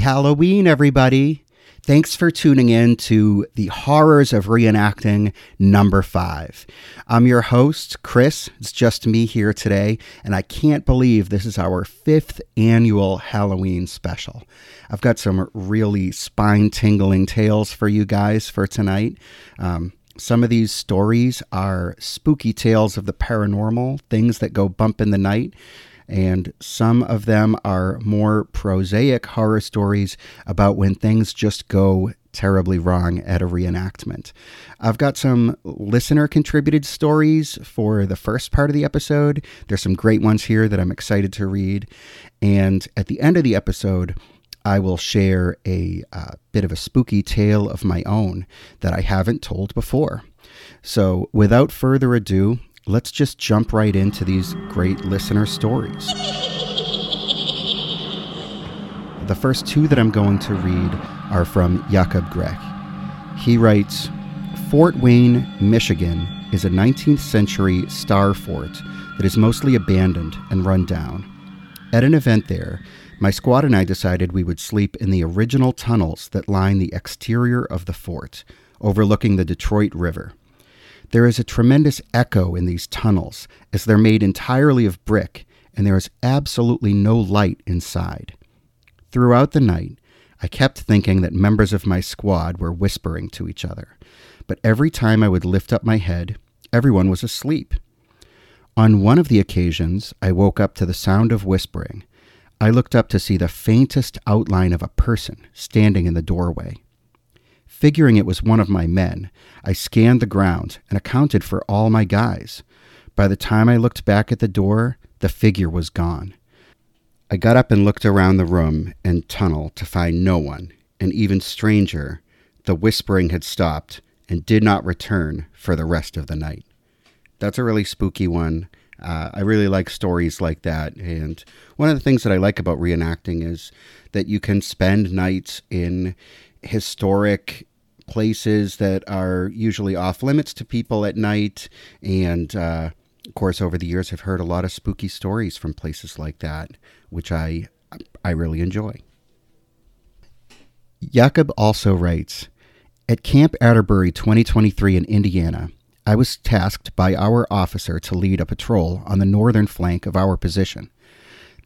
Halloween, everybody. Thanks for tuning in to the horrors of reenacting number five. I'm your host, Chris. It's just me here today, and I can't believe this is our fifth annual Halloween special. I've got some really spine tingling tales for you guys for tonight. Um, some of these stories are spooky tales of the paranormal, things that go bump in the night and some of them are more prosaic horror stories about when things just go terribly wrong at a reenactment. I've got some listener contributed stories for the first part of the episode. There's some great ones here that I'm excited to read. And at the end of the episode, I will share a uh, bit of a spooky tale of my own that I haven't told before. So, without further ado, let's just jump right into these great listener stories. The first two that I'm going to read are from Jakob Grech. He writes Fort Wayne, Michigan is a 19th century star fort that is mostly abandoned and run down. At an event there, my squad and I decided we would sleep in the original tunnels that line the exterior of the fort, overlooking the Detroit River. There is a tremendous echo in these tunnels as they're made entirely of brick and there is absolutely no light inside. Throughout the night, I kept thinking that members of my squad were whispering to each other, but every time I would lift up my head, everyone was asleep. On one of the occasions, I woke up to the sound of whispering. I looked up to see the faintest outline of a person standing in the doorway. Figuring it was one of my men, I scanned the ground and accounted for all my guys. By the time I looked back at the door, the figure was gone. I got up and looked around the room and tunnel to find no one, and even stranger, the whispering had stopped and did not return for the rest of the night. That's a really spooky one. Uh, I really like stories like that. And one of the things that I like about reenacting is that you can spend nights in historic places that are usually off limits to people at night. And uh, of course, over the years, I've heard a lot of spooky stories from places like that, which I I really enjoy. Jakob also writes At Camp Atterbury 2023 in Indiana, I was tasked by our officer to lead a patrol on the northern flank of our position.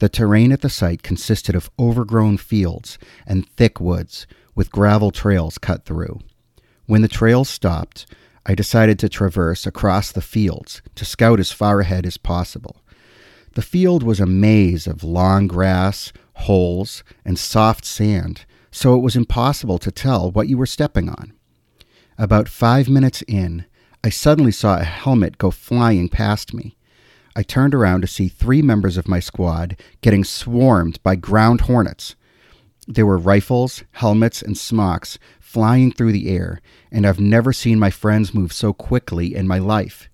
The terrain at the site consisted of overgrown fields and thick woods with gravel trails cut through. When the trail stopped, I decided to traverse across the fields to scout as far ahead as possible. The field was a maze of long grass, holes, and soft sand, so it was impossible to tell what you were stepping on. About five minutes in, I suddenly saw a helmet go flying past me. I turned around to see three members of my squad getting swarmed by ground hornets. There were rifles, helmets, and smocks flying through the air, and I've never seen my friends move so quickly in my life.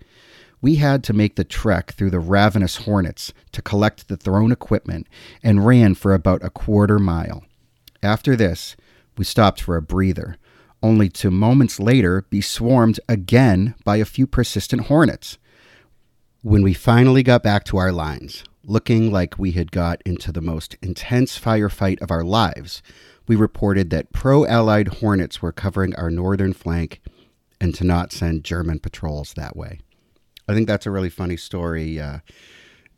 We had to make the trek through the ravenous hornets to collect the thrown equipment and ran for about a quarter mile. After this, we stopped for a breather, only to moments later be swarmed again by a few persistent hornets. When we finally got back to our lines, looking like we had got into the most intense firefight of our lives, we reported that pro Allied Hornets were covering our northern flank and to not send German patrols that way. I think that's a really funny story. Uh,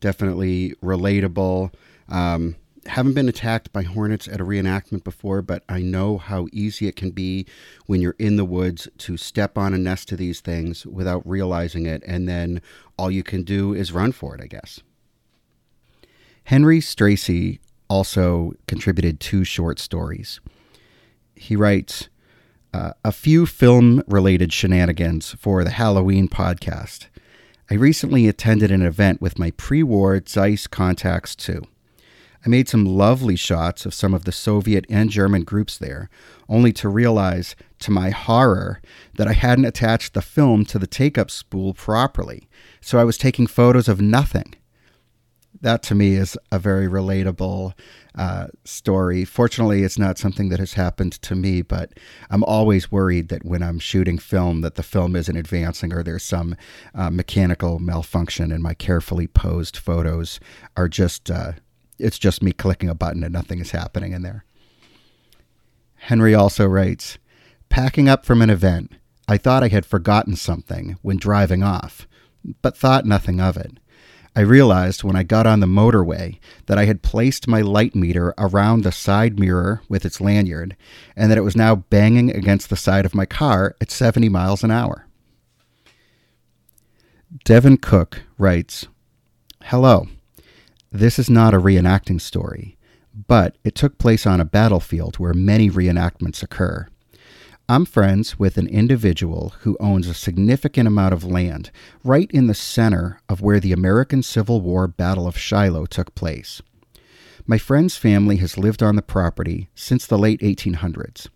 definitely relatable. Um, haven't been attacked by hornets at a reenactment before, but I know how easy it can be when you're in the woods to step on a nest of these things without realizing it, and then all you can do is run for it, I guess. Henry Stracy also contributed two short stories. He writes uh, a few film related shenanigans for the Halloween podcast. I recently attended an event with my pre war Zeiss Contax II. I made some lovely shots of some of the Soviet and German groups there, only to realize, to my horror, that I hadn't attached the film to the take up spool properly, so I was taking photos of nothing that to me is a very relatable uh, story. Fortunately, it's not something that has happened to me, but I'm always worried that when I'm shooting film, that the film isn't advancing or there's some uh, mechanical malfunction, and my carefully posed photos are just uh, it's just me clicking a button and nothing is happening in there. Henry also writes Packing up from an event, I thought I had forgotten something when driving off, but thought nothing of it. I realized when I got on the motorway that I had placed my light meter around the side mirror with its lanyard and that it was now banging against the side of my car at 70 miles an hour. Devin Cook writes Hello. This is not a reenacting story, but it took place on a battlefield where many reenactments occur. I'm friends with an individual who owns a significant amount of land right in the center of where the American Civil War Battle of Shiloh took place. My friend's family has lived on the property since the late 1800s.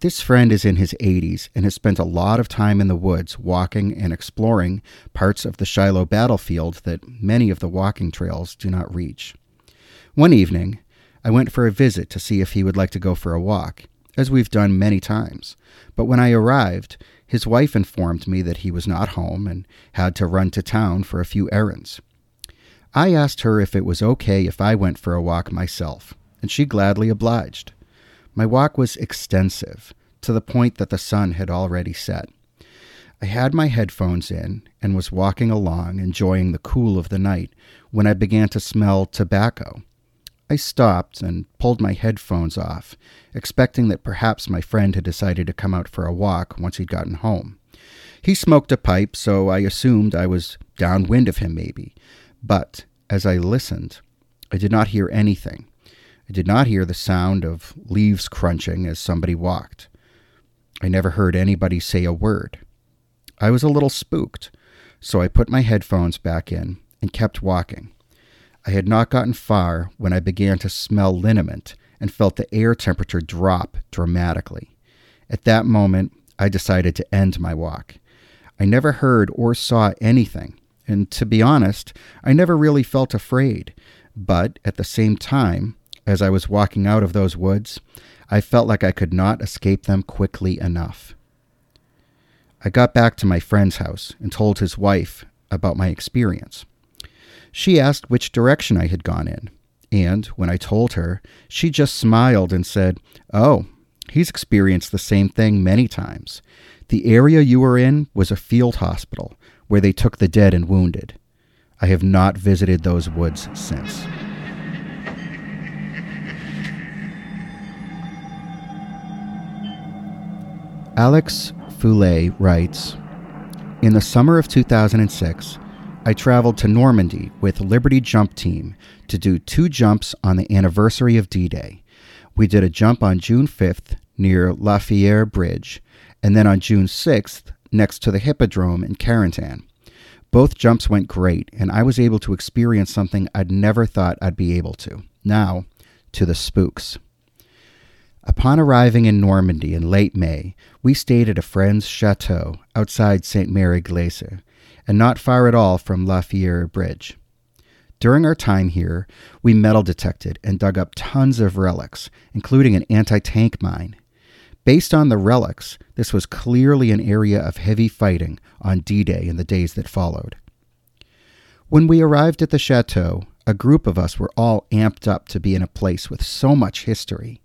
This friend is in his 80s and has spent a lot of time in the woods walking and exploring parts of the Shiloh battlefield that many of the walking trails do not reach. One evening, I went for a visit to see if he would like to go for a walk as we've done many times. But when I arrived, his wife informed me that he was not home and had to run to town for a few errands. I asked her if it was okay if I went for a walk myself, and she gladly obliged. My walk was extensive, to the point that the sun had already set. I had my headphones in and was walking along, enjoying the cool of the night, when I began to smell tobacco I stopped and pulled my headphones off, expecting that perhaps my friend had decided to come out for a walk once he'd gotten home. He smoked a pipe, so I assumed I was downwind of him, maybe. But as I listened, I did not hear anything. I did not hear the sound of leaves crunching as somebody walked. I never heard anybody say a word. I was a little spooked, so I put my headphones back in and kept walking. I had not gotten far when I began to smell liniment and felt the air temperature drop dramatically. At that moment, I decided to end my walk. I never heard or saw anything, and to be honest, I never really felt afraid. But at the same time, as I was walking out of those woods, I felt like I could not escape them quickly enough. I got back to my friend's house and told his wife about my experience. She asked which direction I had gone in, and when I told her, she just smiled and said, Oh, he's experienced the same thing many times. The area you were in was a field hospital where they took the dead and wounded. I have not visited those woods since. Alex Foulet writes In the summer of 2006, I traveled to Normandy with Liberty Jump Team to do two jumps on the anniversary of D Day. We did a jump on June 5th near La Fière Bridge, and then on June 6th next to the Hippodrome in Carentan. Both jumps went great, and I was able to experience something I'd never thought I'd be able to. Now, to the spooks. Upon arriving in Normandy in late May, we stayed at a friend's chateau outside Sainte-Mère-Église and not far at all from La Fière Bridge. During our time here, we metal detected and dug up tons of relics, including an anti tank mine. Based on the relics, this was clearly an area of heavy fighting on D Day in the days that followed. When we arrived at the chateau, a group of us were all amped up to be in a place with so much history.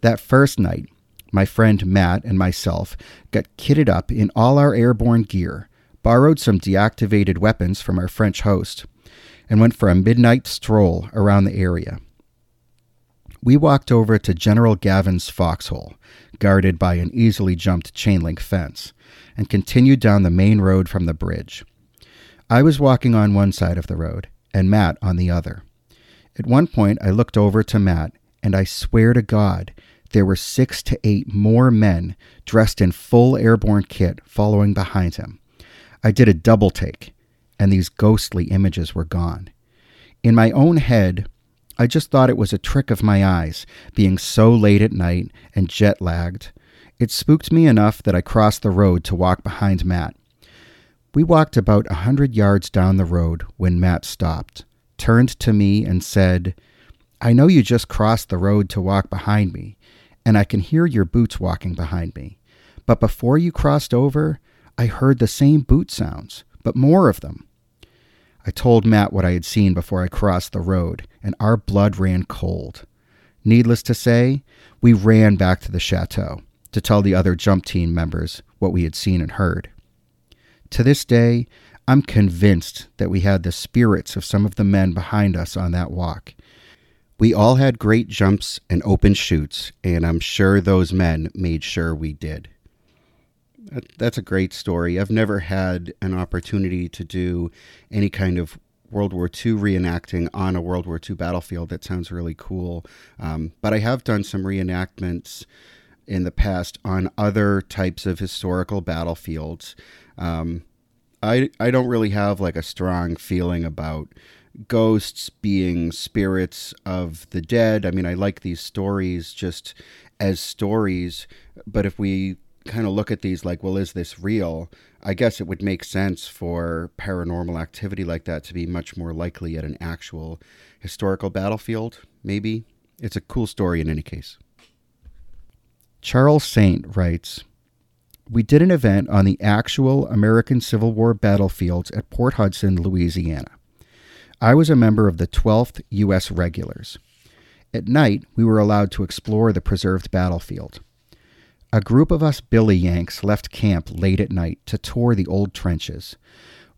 That first night, my friend Matt and myself got kitted up in all our airborne gear borrowed some deactivated weapons from our French host, and went for a midnight stroll around the area. We walked over to General Gavin's foxhole, guarded by an easily jumped chain link fence, and continued down the main road from the bridge. I was walking on one side of the road, and Matt on the other. At one point, I looked over to Matt, and I swear to God, there were six to eight more men dressed in full airborne kit following behind him. I did a double take, and these ghostly images were gone. In my own head, I just thought it was a trick of my eyes, being so late at night and jet lagged. It spooked me enough that I crossed the road to walk behind Matt. We walked about a hundred yards down the road when Matt stopped, turned to me, and said, I know you just crossed the road to walk behind me, and I can hear your boots walking behind me. But before you crossed over, I heard the same boot sounds, but more of them. I told Matt what I had seen before I crossed the road, and our blood ran cold. Needless to say, we ran back to the chateau to tell the other jump team members what we had seen and heard. To this day, I'm convinced that we had the spirits of some of the men behind us on that walk. We all had great jumps and open chutes, and I'm sure those men made sure we did. That's a great story. I've never had an opportunity to do any kind of World War II reenacting on a World War II battlefield. That sounds really cool. Um, but I have done some reenactments in the past on other types of historical battlefields. Um, I I don't really have like a strong feeling about ghosts being spirits of the dead. I mean, I like these stories just as stories, but if we kind of look at these like, well, is this real? I guess it would make sense for paranormal activity like that to be much more likely at an actual historical battlefield, maybe. It's a cool story in any case. Charles Saint writes We did an event on the actual American Civil War battlefields at Port Hudson, Louisiana. I was a member of the 12th U.S. Regulars. At night, we were allowed to explore the preserved battlefield. A group of us Billy Yanks left camp late at night to tour the old trenches.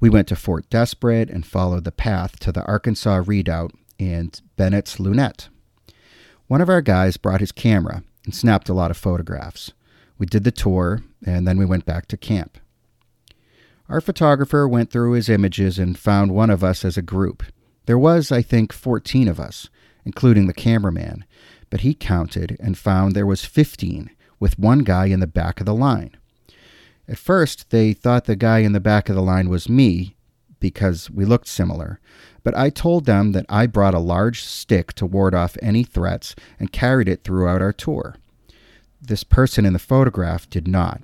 We went to Fort Desperate and followed the path to the Arkansas Redoubt and Bennett's Lunette. One of our guys brought his camera and snapped a lot of photographs. We did the tour, and then we went back to camp. Our photographer went through his images and found one of us as a group. There was, I think, 14 of us, including the cameraman, but he counted and found there was 15, with one guy in the back of the line. At first, they thought the guy in the back of the line was me because we looked similar, but I told them that I brought a large stick to ward off any threats and carried it throughout our tour. This person in the photograph did not.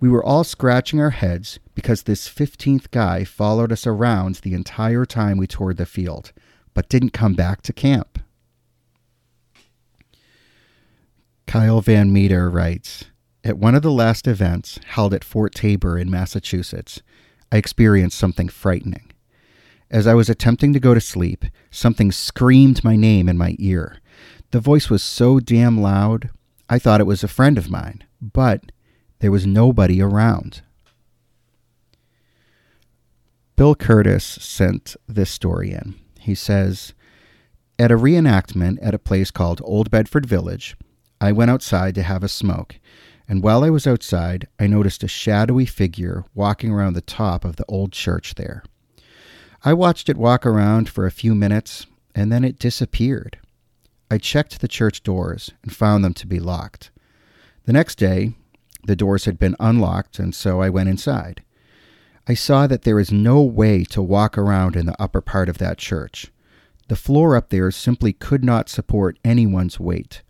We were all scratching our heads because this 15th guy followed us around the entire time we toured the field, but didn't come back to camp. Kyle Van Meter writes At one of the last events held at Fort Taber in Massachusetts, I experienced something frightening. As I was attempting to go to sleep, something screamed my name in my ear. The voice was so damn loud, I thought it was a friend of mine, but there was nobody around. Bill Curtis sent this story in. He says, At a reenactment at a place called Old Bedford Village, I went outside to have a smoke, and while I was outside, I noticed a shadowy figure walking around the top of the old church there. I watched it walk around for a few minutes, and then it disappeared. I checked the church doors and found them to be locked. The next day, the doors had been unlocked, and so I went inside. I saw that there is no way to walk around in the upper part of that church. The floor up there simply could not support anyone's weight.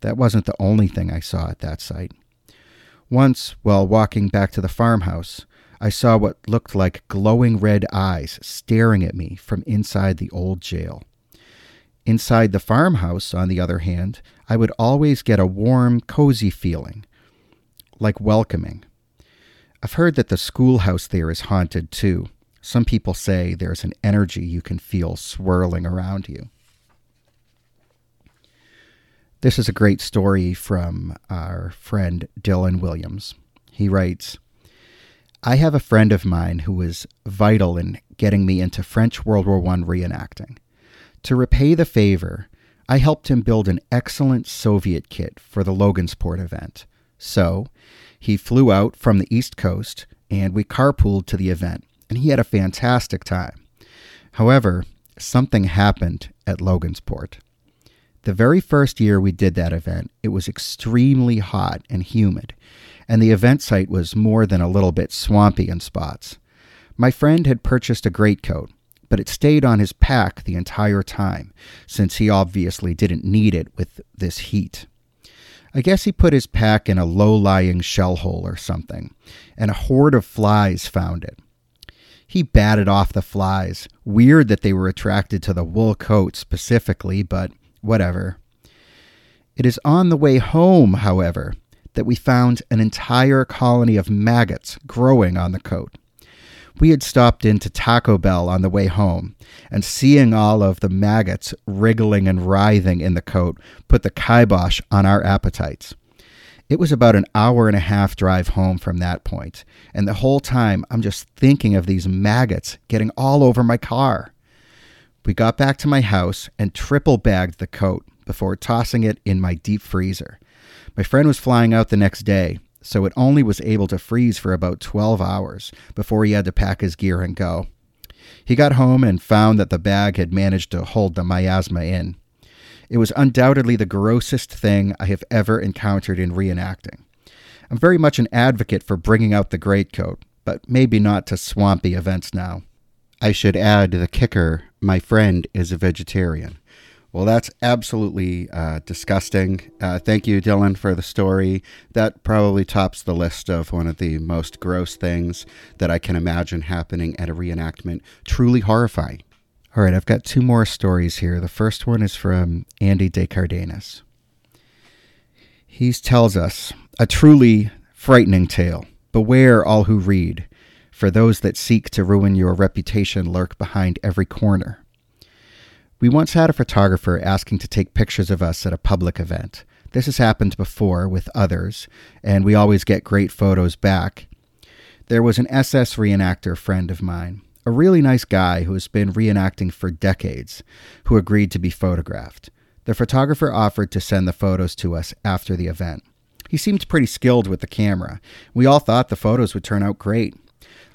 That wasn't the only thing I saw at that site. Once, while walking back to the farmhouse, I saw what looked like glowing red eyes staring at me from inside the old jail. Inside the farmhouse, on the other hand, I would always get a warm, cozy feeling, like welcoming. I've heard that the schoolhouse there is haunted too. Some people say there's an energy you can feel swirling around you. This is a great story from our friend Dylan Williams. He writes I have a friend of mine who was vital in getting me into French World War I reenacting. To repay the favor, I helped him build an excellent Soviet kit for the Logansport event. So, he flew out from the East Coast and we carpooled to the event, and he had a fantastic time. However, something happened at Logansport. The very first year we did that event, it was extremely hot and humid, and the event site was more than a little bit swampy in spots. My friend had purchased a greatcoat, but it stayed on his pack the entire time, since he obviously didn't need it with this heat. I guess he put his pack in a low lying shell hole or something, and a horde of flies found it. He batted off the flies. Weird that they were attracted to the wool coat specifically, but whatever. It is on the way home, however, that we found an entire colony of maggots growing on the coat. We had stopped into Taco Bell on the way home, and seeing all of the maggots wriggling and writhing in the coat put the kibosh on our appetites. It was about an hour and a half drive home from that point, and the whole time I'm just thinking of these maggots getting all over my car. We got back to my house and triple bagged the coat before tossing it in my deep freezer. My friend was flying out the next day, so it only was able to freeze for about 12 hours before he had to pack his gear and go. He got home and found that the bag had managed to hold the miasma in. It was undoubtedly the grossest thing I have ever encountered in reenacting. I'm very much an advocate for bringing out the greatcoat, but maybe not to swampy events now. I should add the kicker my friend is a vegetarian. Well, that's absolutely uh, disgusting. Uh, thank you, Dylan, for the story. That probably tops the list of one of the most gross things that I can imagine happening at a reenactment. Truly horrifying. All right, I've got two more stories here. The first one is from Andy De Cardenas. He tells us a truly frightening tale. Beware all who read, for those that seek to ruin your reputation lurk behind every corner. We once had a photographer asking to take pictures of us at a public event. This has happened before with others, and we always get great photos back. There was an SS reenactor friend of mine, a really nice guy who has been reenacting for decades, who agreed to be photographed. The photographer offered to send the photos to us after the event. He seemed pretty skilled with the camera. We all thought the photos would turn out great.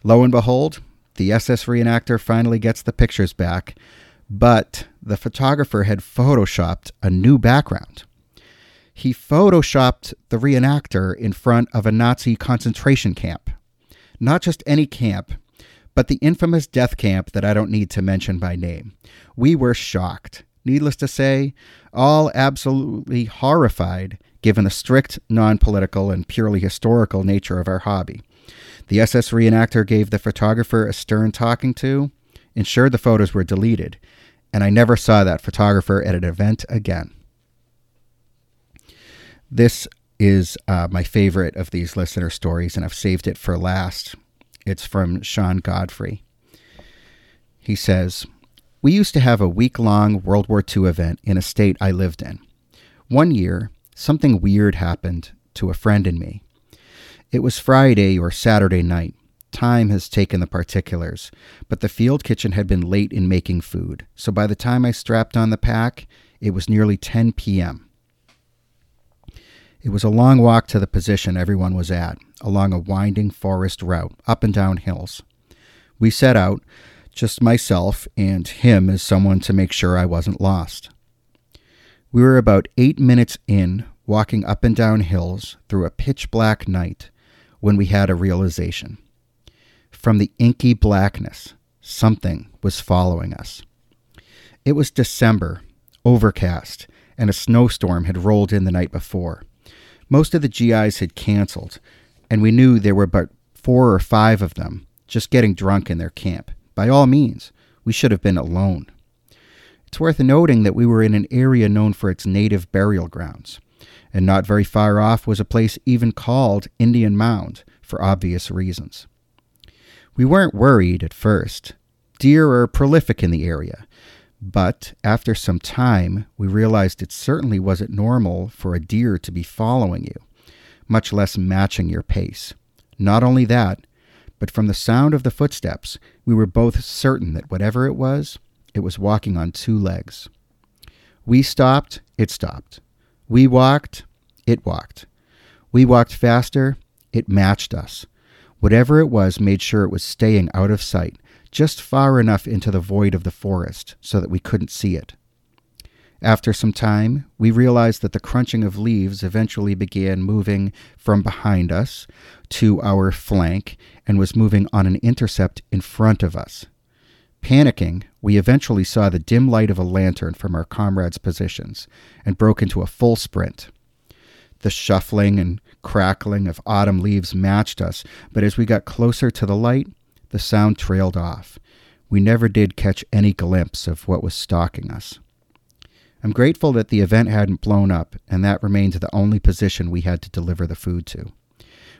Lo and behold, the SS reenactor finally gets the pictures back, but the photographer had photoshopped a new background. He photoshopped the reenactor in front of a Nazi concentration camp. Not just any camp, but the infamous death camp that I don't need to mention by name. We were shocked. Needless to say, all absolutely horrified given the strict, non political, and purely historical nature of our hobby. The SS reenactor gave the photographer a stern talking to, ensured the photos were deleted, and I never saw that photographer at an event again. This is uh, my favorite of these listener stories, and I've saved it for last. It's from Sean Godfrey. He says, We used to have a week long World War II event in a state I lived in. One year, something weird happened to a friend and me. It was Friday or Saturday night, Time has taken the particulars, but the field kitchen had been late in making food, so by the time I strapped on the pack, it was nearly 10 p.m. It was a long walk to the position everyone was at, along a winding forest route, up and down hills. We set out, just myself and him as someone to make sure I wasn't lost. We were about eight minutes in, walking up and down hills through a pitch black night, when we had a realization. From the inky blackness, something was following us. It was December, overcast, and a snowstorm had rolled in the night before. Most of the GIs had canceled, and we knew there were but four or five of them just getting drunk in their camp. By all means, we should have been alone. It's worth noting that we were in an area known for its native burial grounds, and not very far off was a place even called Indian Mound for obvious reasons. We weren't worried at first. Deer are prolific in the area. But after some time, we realized it certainly wasn't normal for a deer to be following you, much less matching your pace. Not only that, but from the sound of the footsteps, we were both certain that whatever it was, it was walking on two legs. We stopped, it stopped. We walked, it walked. We walked faster, it matched us. Whatever it was made sure it was staying out of sight, just far enough into the void of the forest so that we couldn't see it. After some time, we realized that the crunching of leaves eventually began moving from behind us to our flank and was moving on an intercept in front of us. Panicking, we eventually saw the dim light of a lantern from our comrades' positions and broke into a full sprint. The shuffling and crackling of autumn leaves matched us, but as we got closer to the light, the sound trailed off. We never did catch any glimpse of what was stalking us. I'm grateful that the event hadn't blown up, and that remained the only position we had to deliver the food to.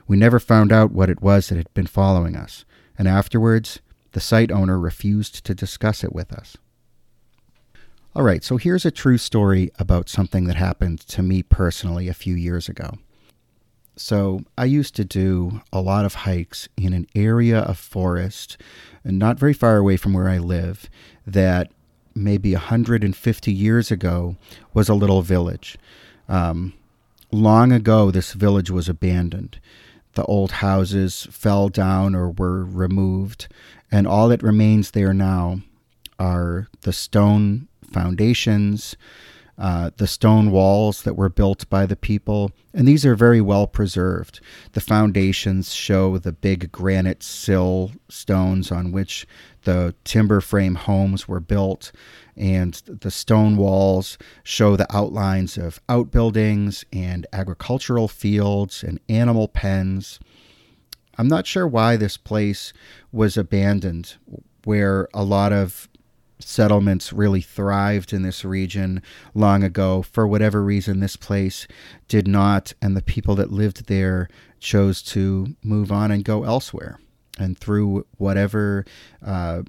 We never found out what it was that had been following us, and afterwards, the site owner refused to discuss it with us. All right, so here's a true story about something that happened to me personally a few years ago. So, I used to do a lot of hikes in an area of forest, not very far away from where I live, that maybe 150 years ago was a little village. Um, long ago, this village was abandoned. The old houses fell down or were removed, and all that remains there now are the stone foundations, uh, the stone walls that were built by the people, and these are very well preserved. The foundations show the big granite sill stones on which the timber frame homes were built, and the stone walls show the outlines of outbuildings and agricultural fields and animal pens. I'm not sure why this place was abandoned, where a lot of settlements really thrived in this region long ago. For whatever reason, this place did not, and the people that lived there chose to move on and go elsewhere. And through whatever uh,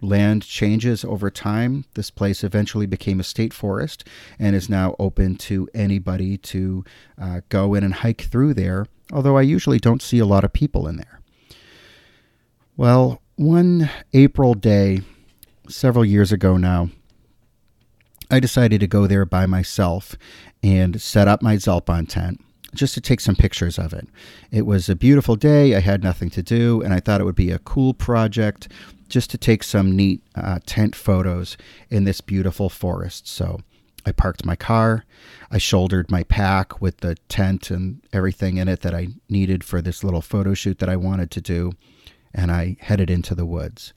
land changes over time, this place eventually became a state forest and is now open to anybody to uh, go in and hike through there, although I usually don't see a lot of people in there. Well, one April day, several years ago now, I decided to go there by myself and set up my Zeltbahn tent just to take some pictures of it. It was a beautiful day. I had nothing to do, and I thought it would be a cool project just to take some neat uh, tent photos in this beautiful forest. So I parked my car. I shouldered my pack with the tent and everything in it that I needed for this little photo shoot that I wanted to do, and I headed into the woods.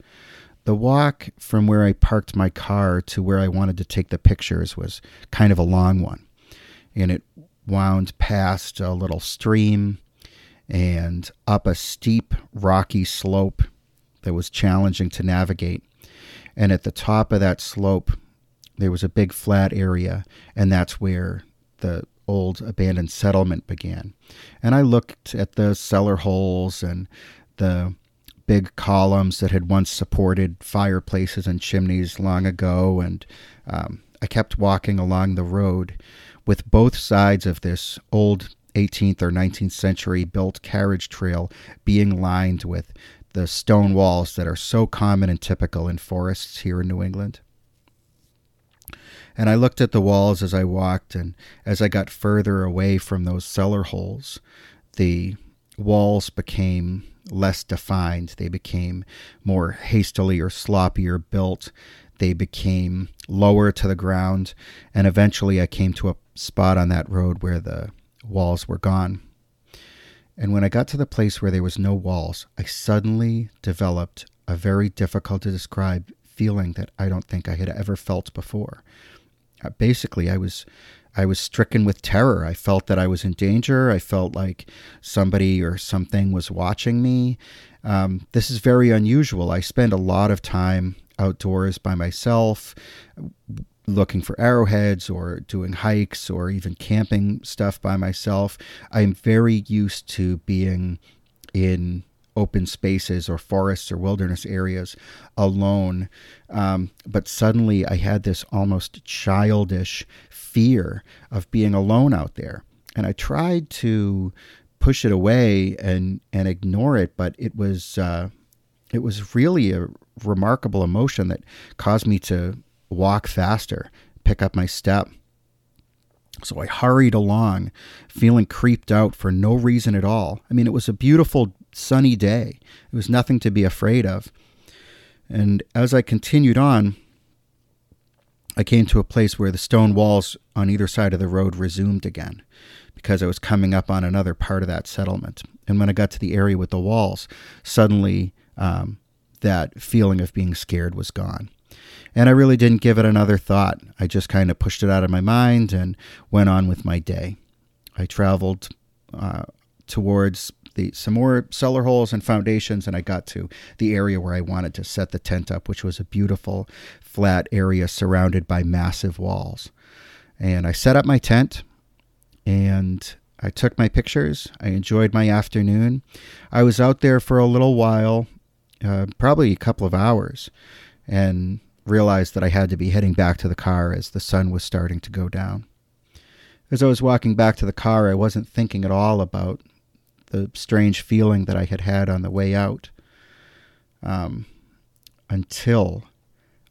The walk from where I parked my car to where I wanted to take the pictures was kind of a long one. And it wound past a little stream and up a steep, rocky slope that was challenging to navigate. And at the top of that slope, there was a big flat area, and that's where the old abandoned settlement began. And I looked at the cellar holes and the big columns that had once supported fireplaces and chimneys long ago. And um, I kept walking along the road with both sides of this old 18th or 19th century built carriage trail being lined with the stone walls that are so common and typical in forests here in New England. And I looked at the walls as I walked, and as I got further away from those cellar holes, the walls became less defined. They became more hastily or sloppier built. They became lower to the ground. And eventually I came to a spot on that road where the walls were gone. And when I got to the place where there was no walls, I suddenly developed a very difficult to describe feeling that I don't think I had ever felt before. Uh, basically, I was I was stricken with terror. I felt that I was in danger. I felt like somebody or something was watching me. Um, this is very unusual. I spend a lot of time outdoors by myself, looking for arrowheads or doing hikes or even camping stuff by myself. I'm very used to being in open spaces or forests or wilderness areas alone. Um, but suddenly I had this almost childish fear of being alone out there. And I tried to push it away and, and ignore it, but it was, uh, it was really a remarkable emotion that caused me to walk faster, pick up my step. So I hurried along, feeling creeped out for no reason at all. I mean, it was a beautiful sunny day. It was nothing to be afraid of. And as I continued on, I came to a place where the stone walls on either side of the road resumed again because I was coming up on another part of that settlement. And when I got to the area with the walls, suddenly um, that feeling of being scared was gone. And I really didn't give it another thought. I just kind of pushed it out of my mind and went on with my day. I traveled uh, towards the some more cellar holes and foundations, and I got to the area where I wanted to set the tent up, which was a beautiful flat area surrounded by massive walls. And I set up my tent, and I took my pictures. I enjoyed my afternoon. I was out there for a little while uh, probably a couple of hours, and realized that I had to be heading back to the car as the sun was starting to go down. As I was walking back to the car, I wasn't thinking at all about the strange feeling that I had had on the way out um, until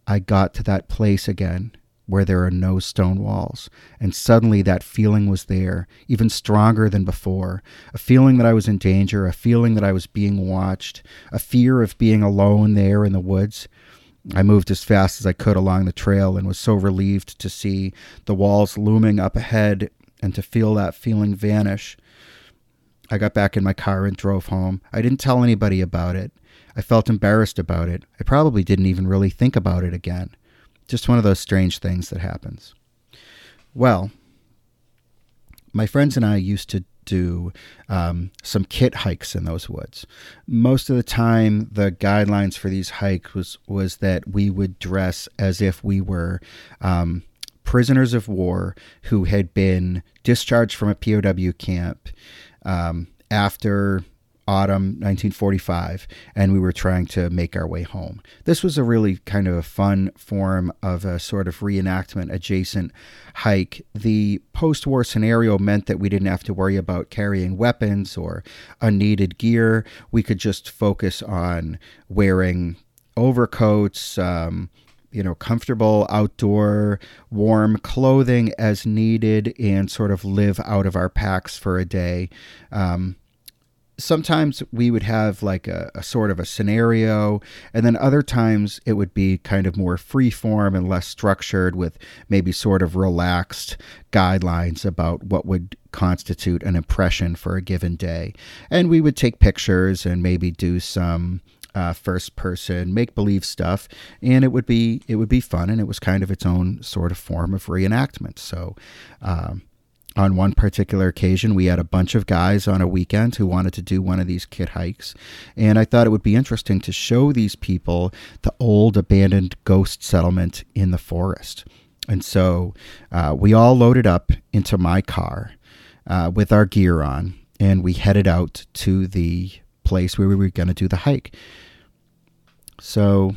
I got to that place again where there are no stone walls. And suddenly that feeling was there, even stronger than before. A feeling that I was in danger, a feeling that I was being watched, a fear of being alone there in the woods. I moved as fast as I could along the trail and was so relieved to see the walls looming up ahead and to feel that feeling vanish. I got back in my car and drove home. I didn't tell anybody about it. I felt embarrassed about it. I probably didn't even really think about it again. Just one of those strange things that happens. Well, my friends and I used to do um, some kit hikes in those woods. Most of the time, the guidelines for these hikes was was that we would dress as if we were um, prisoners of war who had been discharged from a POW camp um, after autumn 1945 and we were trying to make our way home. This was a really kind of a fun form of a sort of reenactment adjacent hike. The post-war scenario meant that we didn't have to worry about carrying weapons or unneeded gear. We could just focus on wearing overcoats um, you know, comfortable outdoor warm clothing as needed and sort of live out of our packs for a day. Um, sometimes we would have like a, a, sort of a scenario, and then other times it would be kind of more free form and less structured with maybe sort of relaxed guidelines about what would constitute an impression for a given day. And we would take pictures and maybe do some uh, first person make believe stuff, and it would be it would be fun, and it was kind of its own sort of form of reenactment. So. Um, on one particular occasion, we had a bunch of guys on a weekend who wanted to do one of these kit hikes. And I thought it would be interesting to show these people the old abandoned ghost settlement in the forest. And so uh, we all loaded up into my car uh, with our gear on, and we headed out to the place where we were going to do the hike. So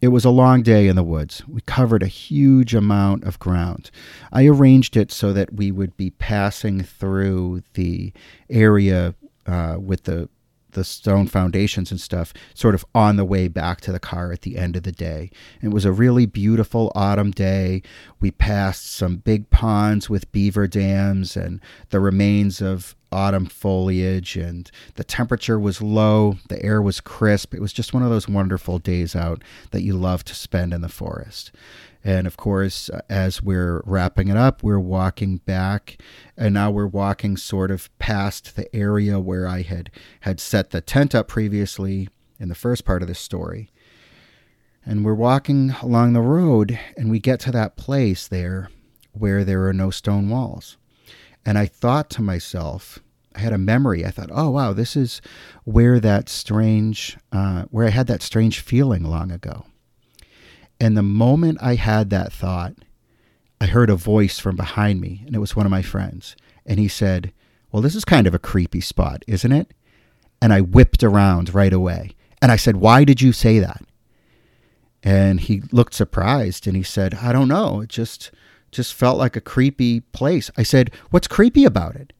it was a long day in the woods. We covered a huge amount of ground. I arranged it so that we would be passing through the area uh, with the the stone foundations and stuff sort of on the way back to the car at the end of the day. It was a really beautiful autumn day. We passed some big ponds with beaver dams and the remains of autumn foliage, and the temperature was low. The air was crisp. It was just one of those wonderful days out that you love to spend in the forest. And of course, as we're wrapping it up, we're walking back, and now we're walking sort of past the area where I had had set the tent up previously in the first part of the story. And we're walking along the road, and we get to that place there where there are no stone walls. And I thought to myself, I had a memory. I thought, oh wow, this is where that strange, uh, where I had that strange feeling long ago. And the moment I had that thought, I heard a voice from behind me, and it was one of my friends. And he said, Well, this is kind of a creepy spot, isn't it? And I whipped around right away. And I said, Why did you say that? And he looked surprised and he said, I don't know. It just just felt like a creepy place. I said, What's creepy about it?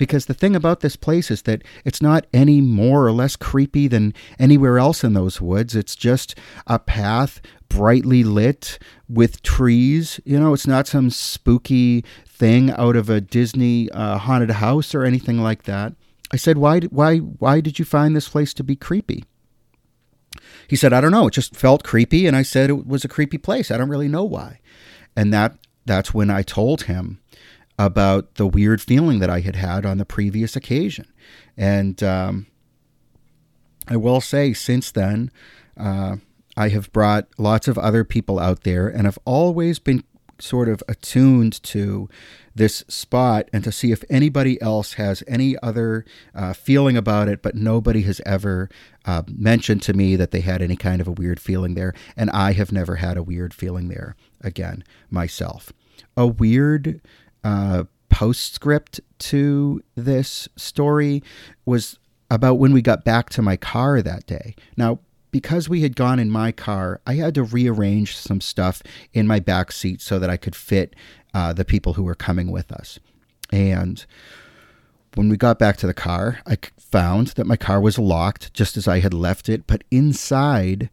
Because the thing about this place is that it's not any more or less creepy than anywhere else in those woods. It's just a path brightly lit with trees. You know, it's not some spooky thing out of a Disney uh, haunted house or anything like that. I said, "Why why why did you find this place to be creepy?" He said, "I don't know. It just felt creepy." And I said it was a creepy place. I don't really know why. And that that's when I told him about the weird feeling that I had had on the previous occasion. And um, I will say, since then, uh, I have brought lots of other people out there and have always been sort of attuned to this spot and to see if anybody else has any other uh, feeling about it, but nobody has ever uh, mentioned to me that they had any kind of a weird feeling there. And I have never had a weird feeling there again myself. A weird uh, postscript to this story was about when we got back to my car that day. Now, because we had gone in my car, I had to rearrange some stuff in my back seat so that I could fit uh, the people who were coming with us. And when we got back to the car, I found that my car was locked just as I had left it, but inside,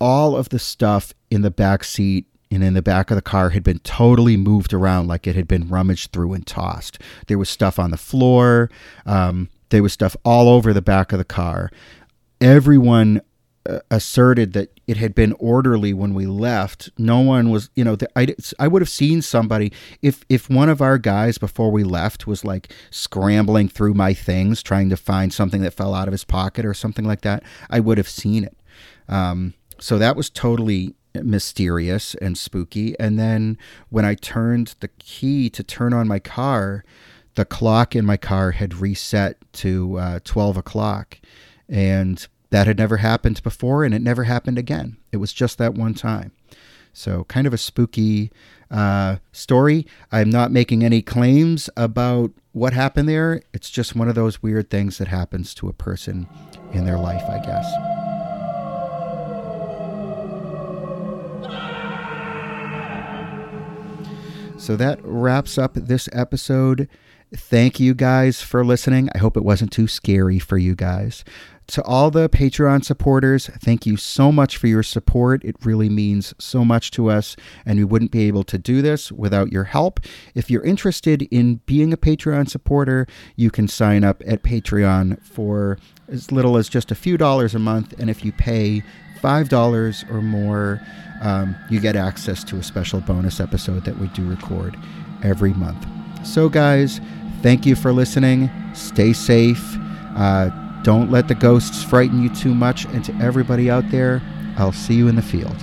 all of the stuff in the back seat and in the back of the car had been totally moved around like it had been rummaged through and tossed. There was stuff on the floor. Um, there was stuff all over the back of the car. Everyone uh, asserted that it had been orderly when we left. No one was, you know, I, I would have seen somebody if if one of our guys before we left was like scrambling through my things trying to find something that fell out of his pocket or something like that. I would have seen it. Um, so that was totally mysterious and spooky. And then when I turned the key to turn on my car, the clock in my car had reset to uh, 12 o'clock. And that had never happened before, and it never happened again. It was just that one time. So, kind of a spooky uh, story. I'm not making any claims about what happened there. It's just one of those weird things that happens to a person in their life, I guess. So that wraps up this episode. Thank you guys for listening. I hope it wasn't too scary for you guys. To all the Patreon supporters, thank you so much for your support. It really means so much to us, and we wouldn't be able to do this without your help. If you're interested in being a Patreon supporter, you can sign up at Patreon for as little as just a few dollars a month, and if you pay $5 or more, um, you get access to a special bonus episode that we do record every month. So, guys, thank you for listening. Stay safe. Uh, don't let the ghosts frighten you too much. And to everybody out there, I'll see you in the field.